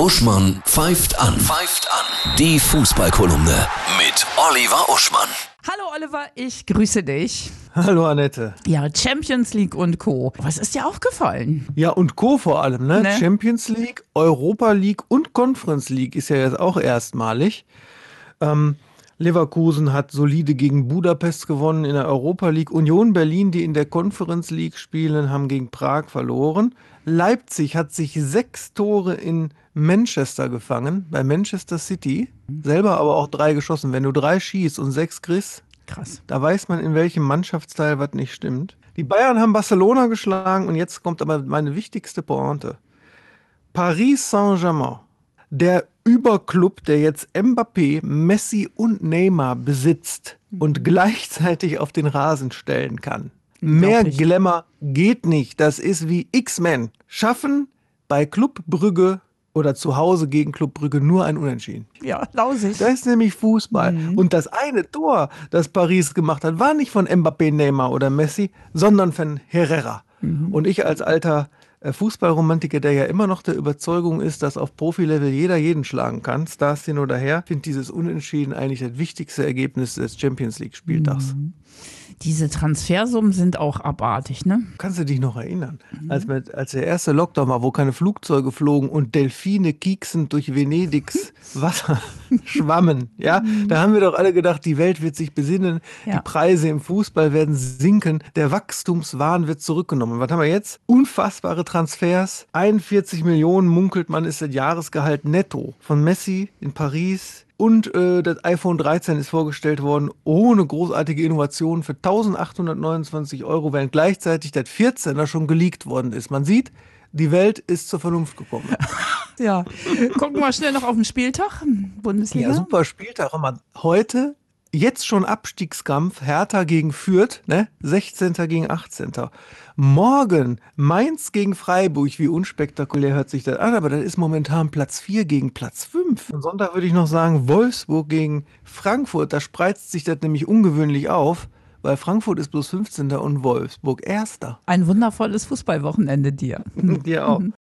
Uschmann pfeift an. Pfeift an. Die Fußballkolumne mit Oliver Uschmann. Hallo Oliver, ich grüße dich. Hallo Annette. Ja, Champions League und Co. Was ist dir aufgefallen? Ja, und Co. vor allem, ne? Ne? Champions League, Europa League und Conference League ist ja jetzt auch erstmalig. Ähm, Leverkusen hat solide gegen Budapest gewonnen in der Europa League. Union Berlin, die in der Conference League spielen, haben gegen Prag verloren. Leipzig hat sich sechs Tore in Manchester gefangen, bei Manchester City. Selber aber auch drei geschossen. Wenn du drei schießt und sechs kriegst, Krass. da weiß man, in welchem Mannschaftsteil was nicht stimmt. Die Bayern haben Barcelona geschlagen und jetzt kommt aber meine wichtigste Pointe. Paris Saint-Germain, der Überclub, der jetzt Mbappé, Messi und Neymar besitzt und gleichzeitig auf den Rasen stellen kann. Mehr. Glamour geht nicht. Das ist wie X-Men. Schaffen bei Club Brügge oder zu Hause gegen Club Brügge nur ein Unentschieden. Ja, lausig. Das ist nämlich Fußball. Mhm. Und das eine Tor, das Paris gemacht hat, war nicht von Mbappé, Neymar oder Messi, sondern von Herrera. Mhm. Und ich als alter Fußballromantiker, der ja immer noch der Überzeugung ist, dass auf Profilevel jeder jeden schlagen kann, Stars hin oder her, finde dieses Unentschieden eigentlich das wichtigste Ergebnis des Champions League Spieltags. Mhm. Diese Transfersummen sind auch abartig, ne? Kannst du dich noch erinnern, als, mit, als der erste Lockdown war, wo keine Flugzeuge flogen und Delfine kieksend durch Venedigs Wasser schwammen? Ja, da haben wir doch alle gedacht, die Welt wird sich besinnen, Ja. die Preise im Fußball werden sinken, der Wachstumswahn wird zurückgenommen. Was haben wir jetzt? Unfassbare Transfers. 41 Millionen munkelt man ist das Jahresgehalt netto von Messi in Paris. Und äh, das iPhone 13 ist vorgestellt worden, ohne großartige Innovationen für 1829 Euro, während gleichzeitig das 14er schon geleakt worden ist. Man sieht, die Welt ist zur Vernunft gekommen. Ja. Gucken wir schnell noch auf den Spieltag. Bundesliga. Ja, super Spieltag. Heute jetzt schon Abstiegskampf, Hertha gegen Fürth, ne? 16. gegen 18. Morgen Mainz gegen Freiburg, wie unspektakulär hört sich das an, aber das ist momentan Platz 4 gegen Platz 5. Und Sonntag würde ich noch sagen, Wolfsburg gegen Frankfurt, da spreizt sich das nämlich ungewöhnlich auf, weil Frankfurt ist bloß 15. und Wolfsburg 1. Ein wundervolles Fußballwochenende dir. Dir auch.